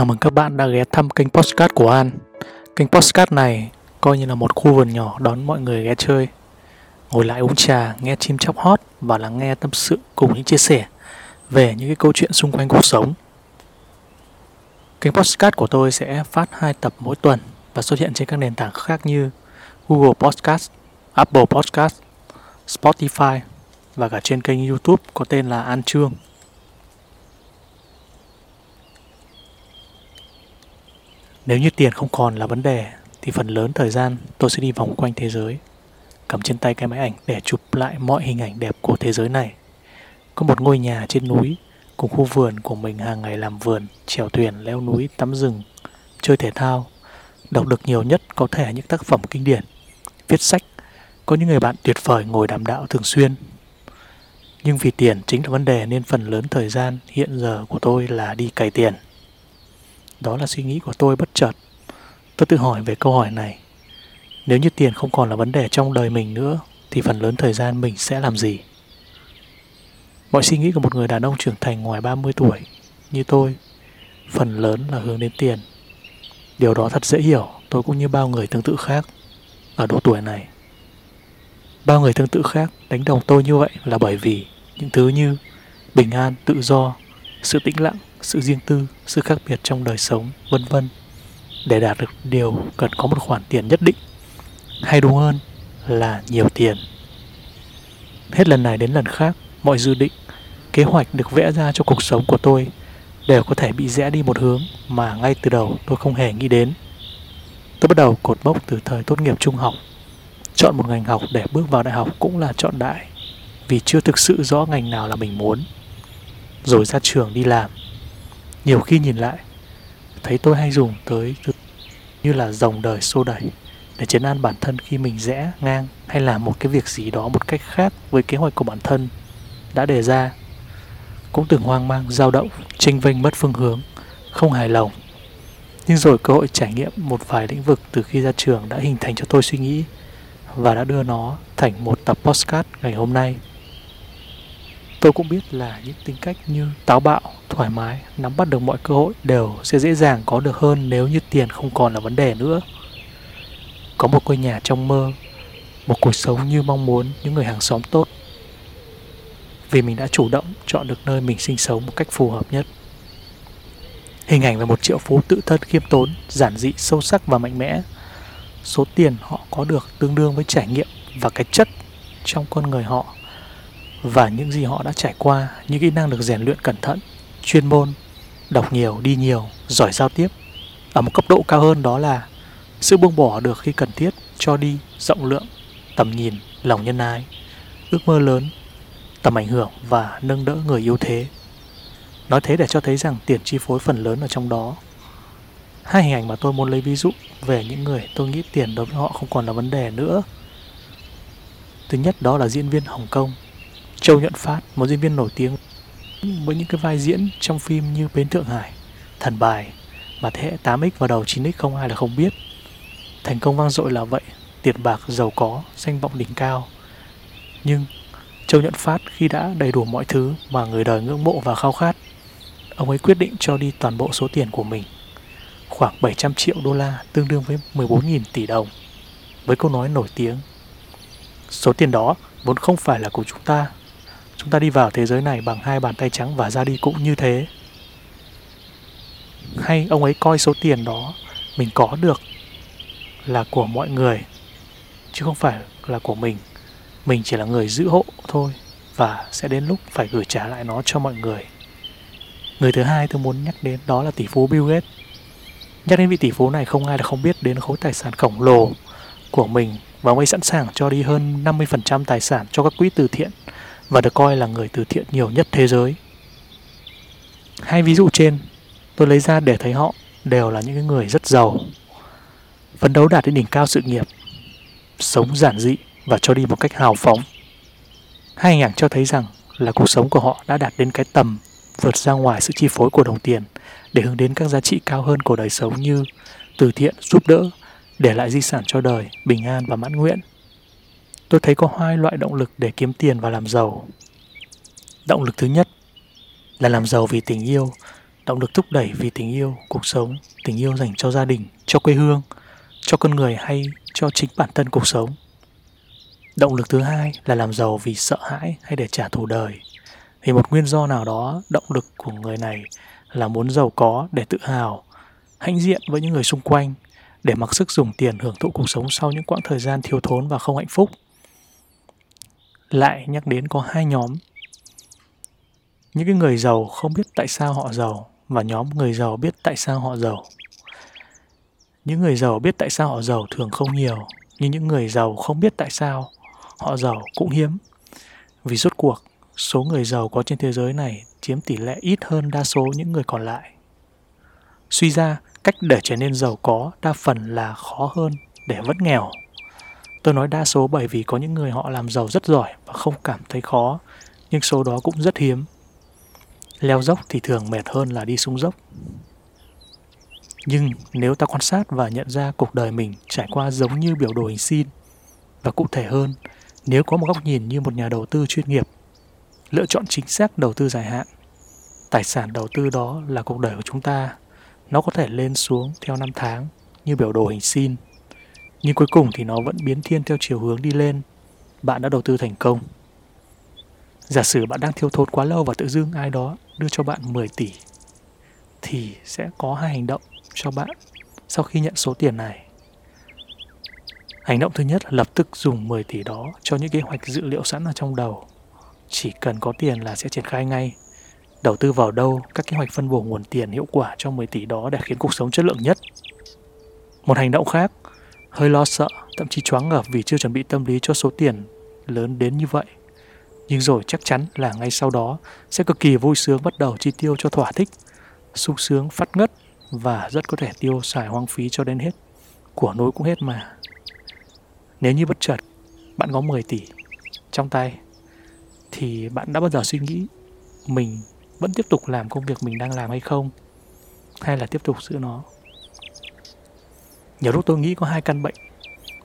Chào mừng các bạn đã ghé thăm kênh Postcard của An. Kênh Postcard này coi như là một khu vườn nhỏ đón mọi người ghé chơi. Ngồi lại uống trà, nghe chim chóc hót và lắng nghe tâm sự cùng những chia sẻ về những cái câu chuyện xung quanh cuộc sống. Kênh Postcard của tôi sẽ phát hai tập mỗi tuần và xuất hiện trên các nền tảng khác như Google Podcast, Apple Podcast, Spotify và cả trên kênh YouTube có tên là An Trương. Nếu như tiền không còn là vấn đề thì phần lớn thời gian tôi sẽ đi vòng quanh thế giới, cầm trên tay cái máy ảnh để chụp lại mọi hình ảnh đẹp của thế giới này. Có một ngôi nhà trên núi cùng khu vườn của mình hàng ngày làm vườn, chèo thuyền, leo núi, tắm rừng, chơi thể thao, đọc được nhiều nhất có thể những tác phẩm kinh điển, viết sách, có những người bạn tuyệt vời ngồi đàm đạo thường xuyên. Nhưng vì tiền chính là vấn đề nên phần lớn thời gian hiện giờ của tôi là đi cày tiền. Đó là suy nghĩ của tôi bất chợt. Tôi tự hỏi về câu hỏi này. Nếu như tiền không còn là vấn đề trong đời mình nữa, thì phần lớn thời gian mình sẽ làm gì? Mọi suy nghĩ của một người đàn ông trưởng thành ngoài 30 tuổi như tôi, phần lớn là hướng đến tiền. Điều đó thật dễ hiểu, tôi cũng như bao người tương tự khác ở độ tuổi này. Bao người tương tự khác đánh đồng tôi như vậy là bởi vì những thứ như bình an, tự do, sự tĩnh lặng, sự riêng tư, sự khác biệt trong đời sống, vân vân. Để đạt được điều cần có một khoản tiền nhất định, hay đúng hơn là nhiều tiền. Hết lần này đến lần khác, mọi dự định, kế hoạch được vẽ ra cho cuộc sống của tôi đều có thể bị rẽ đi một hướng mà ngay từ đầu tôi không hề nghĩ đến. Tôi bắt đầu cột mốc từ thời tốt nghiệp trung học. Chọn một ngành học để bước vào đại học cũng là chọn đại, vì chưa thực sự rõ ngành nào là mình muốn. Rồi ra trường đi làm, nhiều khi nhìn lại Thấy tôi hay dùng tới như là dòng đời xô đẩy Để chấn an bản thân khi mình rẽ ngang Hay làm một cái việc gì đó một cách khác với kế hoạch của bản thân đã đề ra. Cũng từng hoang mang, dao động, tranh vênh mất phương hướng Không hài lòng. Nhưng rồi cơ hội trải nghiệm một vài lĩnh vực từ khi ra trường đã hình thành cho tôi suy nghĩ Và đã đưa nó thành một tập postcard ngày hôm nay. Tôi cũng biết là những tính cách như táo bạo, thoải mái, nắm bắt được mọi cơ hội đều sẽ dễ dàng có được hơn nếu như tiền không còn là vấn đề nữa. Có một ngôi nhà trong mơ, một cuộc sống như mong muốn những người hàng xóm tốt. Vì mình đã chủ động chọn được nơi mình sinh sống một cách phù hợp nhất. Hình ảnh về một triệu phú tự thân khiêm tốn, giản dị, sâu sắc và mạnh mẽ. Số tiền họ có được tương đương với trải nghiệm và cái chất trong con người họ và những gì họ đã trải qua, những kỹ năng được rèn luyện cẩn thận, chuyên môn, đọc nhiều, đi nhiều, giỏi giao tiếp. Ở một cấp độ cao hơn đó là sự buông bỏ được khi cần thiết, cho đi, rộng lượng, tầm nhìn, lòng nhân ái, ước mơ lớn, tầm ảnh hưởng và nâng đỡ người yếu thế. Nói thế để cho thấy rằng tiền chi phối phần lớn ở trong đó. Hai hình ảnh mà tôi muốn lấy ví dụ về những người tôi nghĩ tiền đối với họ không còn là vấn đề nữa. Thứ nhất đó là diễn viên Hồng Kông Châu Nhuận Phát, một diễn viên nổi tiếng với những cái vai diễn trong phim như Bến Thượng Hải, Thần Bài mà thế hệ 8X và đầu 9X không ai là không biết. Thành công vang dội là vậy, tiền bạc, giàu có, danh vọng đỉnh cao. Nhưng Châu Nhuận Phát khi đã đầy đủ mọi thứ mà người đời ngưỡng mộ và khao khát, ông ấy quyết định cho đi toàn bộ số tiền của mình, khoảng 700 triệu đô la tương đương với 14.000 tỷ đồng, với câu nói nổi tiếng. Số tiền đó vốn không phải là của chúng ta Chúng ta đi vào thế giới này bằng hai bàn tay trắng và ra đi cũng như thế. Hay ông ấy coi số tiền đó mình có được là của mọi người, chứ không phải là của mình. Mình chỉ là người giữ hộ thôi và sẽ đến lúc phải gửi trả lại nó cho mọi người. Người thứ hai tôi muốn nhắc đến đó là tỷ phú Bill Gates. Nhắc đến vị tỷ phú này không ai là không biết đến khối tài sản khổng lồ của mình và ông ấy sẵn sàng cho đi hơn 50% tài sản cho các quỹ từ thiện và được coi là người từ thiện nhiều nhất thế giới. Hai ví dụ trên tôi lấy ra để thấy họ đều là những người rất giàu, phấn đấu đạt đến đỉnh cao sự nghiệp, sống giản dị và cho đi một cách hào phóng. Hai hình ảnh cho thấy rằng là cuộc sống của họ đã đạt đến cái tầm vượt ra ngoài sự chi phối của đồng tiền để hướng đến các giá trị cao hơn của đời sống như từ thiện, giúp đỡ, để lại di sản cho đời, bình an và mãn nguyện. Tôi thấy có hai loại động lực để kiếm tiền và làm giàu. Động lực thứ nhất là làm giàu vì tình yêu, động lực thúc đẩy vì tình yêu cuộc sống tình yêu dành cho gia đình cho quê hương cho con người hay cho chính bản thân cuộc sống. Động lực thứ hai là làm giàu vì sợ hãi hay để trả thù đời. Vì một nguyên do nào đó động lực của người này là muốn giàu có để tự hào hãnh diện với những người xung quanh để mặc sức dùng tiền hưởng thụ cuộc sống sau những quãng thời gian thiếu thốn và không hạnh phúc lại nhắc đến có hai nhóm. Những cái người giàu không biết tại sao họ giàu và nhóm người giàu biết tại sao họ giàu. Những người giàu biết tại sao họ giàu thường không nhiều, nhưng những người giàu không biết tại sao họ giàu cũng hiếm. Vì rốt cuộc, số người giàu có trên thế giới này chiếm tỷ lệ ít hơn đa số những người còn lại. Suy ra, cách để trở nên giàu có đa phần là khó hơn để vẫn nghèo tôi nói đa số bởi vì có những người họ làm giàu rất giỏi và không cảm thấy khó, nhưng số đó cũng rất hiếm. Leo dốc thì thường mệt hơn là đi xuống dốc. Nhưng nếu ta quan sát và nhận ra cuộc đời mình trải qua giống như biểu đồ hình sin, và cụ thể hơn, nếu có một góc nhìn như một nhà đầu tư chuyên nghiệp, lựa chọn chính xác đầu tư dài hạn, tài sản đầu tư đó là cuộc đời của chúng ta. Nó có thể lên xuống theo năm tháng như biểu đồ hình sin nhưng cuối cùng thì nó vẫn biến thiên theo chiều hướng đi lên bạn đã đầu tư thành công giả sử bạn đang thiếu thốn quá lâu và tự dưng ai đó đưa cho bạn 10 tỷ thì sẽ có hai hành động cho bạn sau khi nhận số tiền này. Hành động thứ nhất là lập tức dùng 10 tỷ đó cho những kế hoạch dự liệu sẵn ở trong đầu. Chỉ cần có tiền là sẽ triển khai ngay. Đầu tư vào đâu, các kế hoạch phân bổ nguồn tiền hiệu quả cho 10 tỷ đó để khiến cuộc sống chất lượng nhất. Một hành động khác, hơi lo sợ, thậm chí choáng ngợp vì chưa chuẩn bị tâm lý cho số tiền lớn đến như vậy nhưng rồi chắc chắn là ngay sau đó sẽ cực kỳ vui sướng bắt đầu chi tiêu cho thỏa thích, sung sướng phát ngất và rất có thể tiêu xài hoang phí cho đến hết. Của nối cũng hết mà. Nếu như bất chợt bạn có 10 tỷ trong tay thì bạn đã bao giờ suy nghĩ mình vẫn tiếp tục làm công việc mình đang làm hay không hay là tiếp tục giữ nó nhiều lúc tôi nghĩ có hai căn bệnh.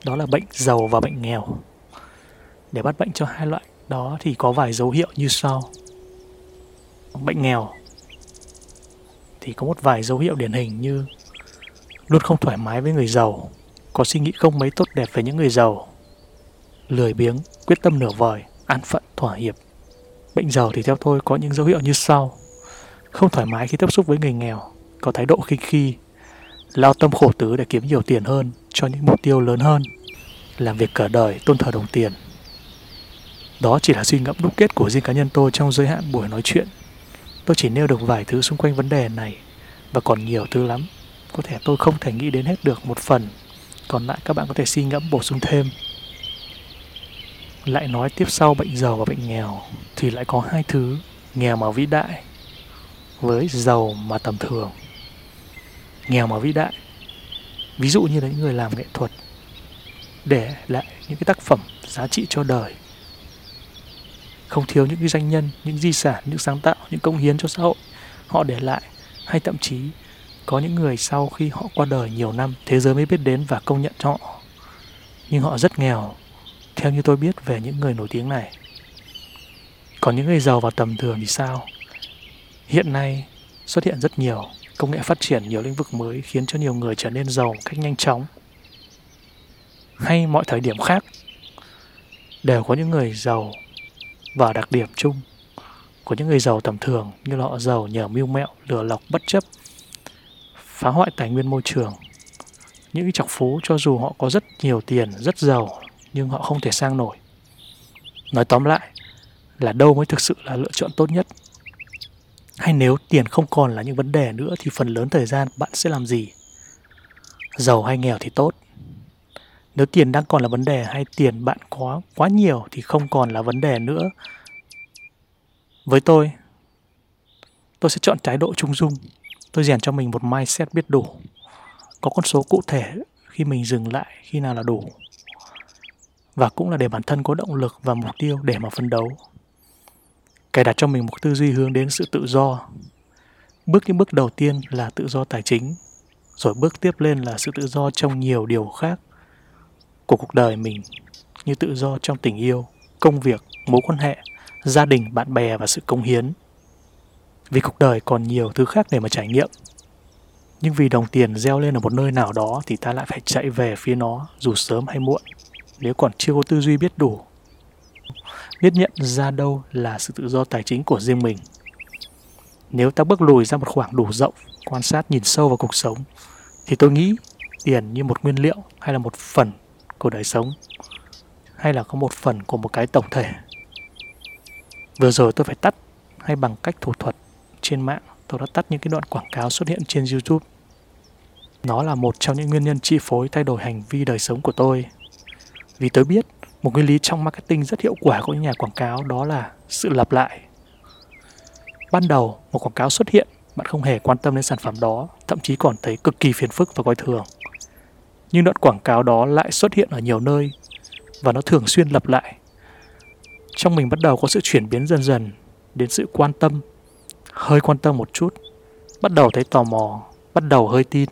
Đó là bệnh giàu và bệnh nghèo. Để bắt bệnh cho hai loại, đó thì có vài dấu hiệu như sau. Bệnh nghèo thì có một vài dấu hiệu điển hình như luôn không thoải mái với người giàu, có suy nghĩ không mấy tốt đẹp về những người giàu, lười biếng, quyết tâm nửa vời, an phận, thỏa hiệp. Bệnh giàu thì theo tôi có những dấu hiệu như sau. Không thoải mái khi tiếp xúc với người nghèo, có thái độ khinh khi lao tâm khổ tứ để kiếm nhiều tiền hơn cho những mục tiêu lớn hơn làm việc cả đời tôn thờ đồng tiền đó chỉ là suy ngẫm đúc kết của riêng cá nhân tôi trong giới hạn buổi nói chuyện. Tôi chỉ nêu được vài thứ xung quanh vấn đề này và còn nhiều thứ lắm. Có thể tôi không thể nghĩ đến hết được một phần, còn lại các bạn có thể suy ngẫm bổ sung thêm. Lại nói tiếp sau bệnh giàu và bệnh nghèo thì lại có hai thứ nghèo mà vĩ đại với giàu mà tầm thường. Nghèo mà vĩ đại. Ví dụ như là những người làm nghệ thuật, để lại những cái tác phẩm giá trị cho đời. Không thiếu những cái danh nhân, những di sản, những sáng tạo, những công hiến cho xã hội. Họ để lại, hay thậm chí có những người sau khi họ qua đời nhiều năm, thế giới mới biết đến và công nhận họ. Nhưng họ rất nghèo, theo như tôi biết về những người nổi tiếng này. Còn những người giàu và tầm thường thì sao? Hiện nay xuất hiện rất nhiều công nghệ phát triển nhiều lĩnh vực mới khiến cho nhiều người trở nên giàu cách nhanh chóng hay mọi thời điểm khác đều có những người giàu và đặc điểm chung của những người giàu tầm thường như là họ giàu nhờ mưu mẹo, lừa lọc bất chấp, phá hoại tài nguyên môi trường. Những trọc chọc phú cho dù họ có rất nhiều tiền, rất giàu nhưng họ không thể sang nổi. Nói tóm lại là đâu mới thực sự là lựa chọn tốt nhất. Hay nếu tiền không còn là những vấn đề nữa thì phần lớn thời gian bạn sẽ làm gì? Giàu hay nghèo thì tốt, nếu tiền đang còn là vấn đề hay tiền bạn có quá nhiều thì không còn là vấn đề nữa. Với tôi tôi sẽ chọn thái độ trung dung. Tôi rèn cho mình một mindset biết đủ. Có con số cụ thể khi mình dừng lại khi nào là đủ. Và cũng là để bản thân có động lực và mục tiêu để mà phấn đấu cài đặt cho mình một tư duy hướng đến sự tự do bước những bước đầu tiên là tự do tài chính rồi bước tiếp lên là sự tự do trong nhiều điều khác của cuộc đời mình như tự do trong tình yêu, công việc, mối quan hệ, gia đình, bạn bè và sự công hiến. Vì cuộc đời còn nhiều thứ khác để mà trải nghiệm. Nhưng vì đồng tiền gieo lên ở một nơi nào đó thì ta lại phải chạy về phía nó dù sớm hay muộn. Nếu còn chưa có tư duy biết đủ. Biết nhận ra đâu là sự tự do tài chính của riêng mình. Nếu ta bước lùi ra một khoảng đủ rộng, quan sát nhìn sâu vào cuộc sống, thì tôi nghĩ tiền như một nguyên liệu hay là một phần của đời sống hay là có một phần của một cái tổng thể. Vừa rồi tôi phải tắt hay bằng cách thủ thuật trên mạng tôi đã tắt những cái đoạn quảng cáo xuất hiện trên youtube. Nó là một trong những nguyên nhân chi phối thay đổi hành vi đời sống của tôi. Vì tôi biết một nguyên lý trong marketing rất hiệu quả của những nhà quảng cáo đó là sự lặp lại. Ban đầu, một quảng cáo xuất hiện, bạn không hề quan tâm đến sản phẩm đó, thậm chí còn thấy cực kỳ phiền phức và coi thường. Nhưng đoạn quảng cáo đó lại xuất hiện ở nhiều nơi và nó thường xuyên lặp lại. Trong mình bắt đầu có sự chuyển biến dần dần đến sự quan tâm, hơi quan tâm một chút, bắt đầu thấy tò mò, bắt đầu hơi tin.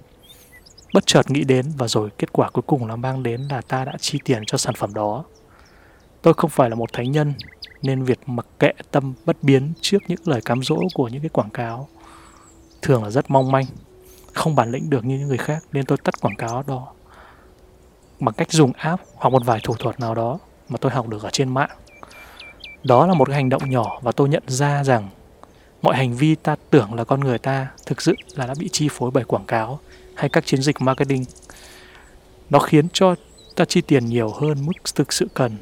Bất chợt nghĩ đến và rồi kết quả cuối cùng nó mang đến là ta đã chi tiền cho sản phẩm đó tôi không phải là một thánh nhân nên việc mặc kệ tâm bất biến trước những lời cám dỗ của những cái quảng cáo thường là rất mong manh không bản lĩnh được như những người khác nên tôi tắt quảng cáo đó bằng cách dùng app hoặc một vài thủ thuật nào đó mà tôi học được ở trên mạng. Đó là một cái hành động nhỏ và tôi nhận ra rằng mọi hành vi ta tưởng là con người ta thực sự là đã bị chi phối bởi quảng cáo hay các chiến dịch marketing. Nó khiến cho ta chi tiền nhiều hơn mức thực sự cần,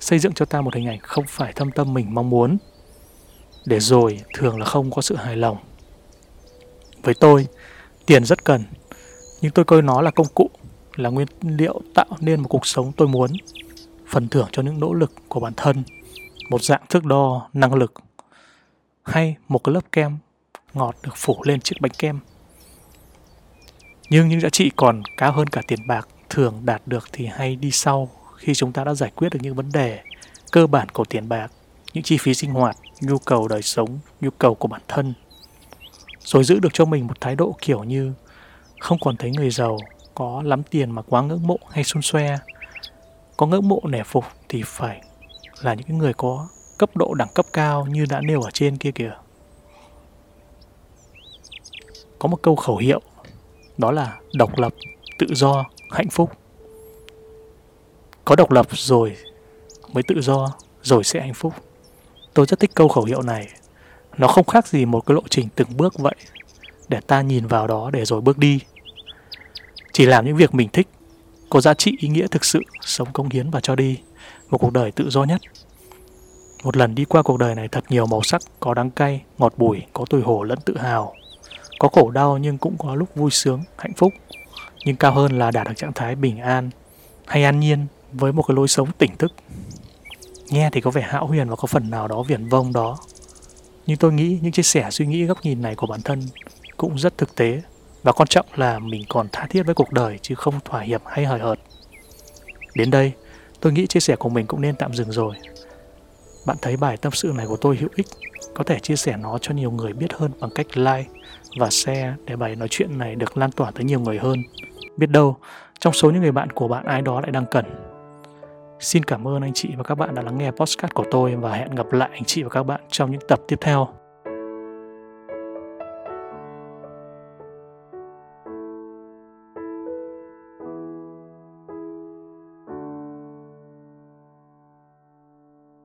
xây dựng cho ta một hình ảnh không phải thâm tâm mình mong muốn. Để rồi thường là không có sự hài lòng. Với tôi, tiền rất cần, nhưng tôi coi nó là công cụ là nguyên liệu tạo nên một cuộc sống tôi muốn phần thưởng cho những nỗ lực của bản thân một dạng thước đo năng lực hay một cái lớp kem ngọt được phủ lên chiếc bánh kem nhưng những giá trị còn cao hơn cả tiền bạc thường đạt được thì hay đi sau khi chúng ta đã giải quyết được những vấn đề cơ bản của tiền bạc, những chi phí sinh hoạt, nhu cầu đời sống, nhu cầu của bản thân, rồi giữ được cho mình một thái độ kiểu như không còn thấy người giàu, có lắm tiền mà quá ngưỡng mộ hay xun xoe. Có ngưỡng mộ nể phục thì phải là những người có cấp độ đẳng cấp cao như đã nêu ở trên kia kìa. Có một câu khẩu hiệu, đó là độc lập, tự do, hạnh phúc có độc lập rồi mới tự do rồi sẽ hạnh phúc tôi rất thích câu khẩu hiệu này nó không khác gì một cái lộ trình từng bước vậy để ta nhìn vào đó để rồi bước đi chỉ làm những việc mình thích, có giá trị ý nghĩa thực sự, sống công hiến và cho đi, một cuộc đời tự do nhất. Một lần đi qua cuộc đời này thật nhiều màu sắc, có đắng cay, ngọt bùi, có tủi hổ lẫn tự hào. Có khổ đau nhưng cũng có lúc vui sướng, hạnh phúc. Nhưng cao hơn là đạt được trạng thái bình an hay an nhiên với một cái lối sống tỉnh thức. Nghe thì có vẻ hão huyền và có phần nào đó viển vông đó. Nhưng tôi nghĩ những chia sẻ suy nghĩ góc nhìn này của bản thân cũng rất thực tế và quan trọng là mình còn tha thiết với cuộc đời chứ không thỏa hiệp hay hời hợt. Đến đây, tôi nghĩ chia sẻ của mình cũng nên tạm dừng rồi. Bạn thấy bài tâm sự này của tôi hữu ích, có thể chia sẻ nó cho nhiều người biết hơn bằng cách like và share để bài nói chuyện này được lan tỏa tới nhiều người hơn. Biết đâu, trong số những người bạn của bạn ai đó lại đang cần. Xin cảm ơn anh chị và các bạn đã lắng nghe podcast của tôi và hẹn gặp lại anh chị và các bạn trong những tập tiếp theo.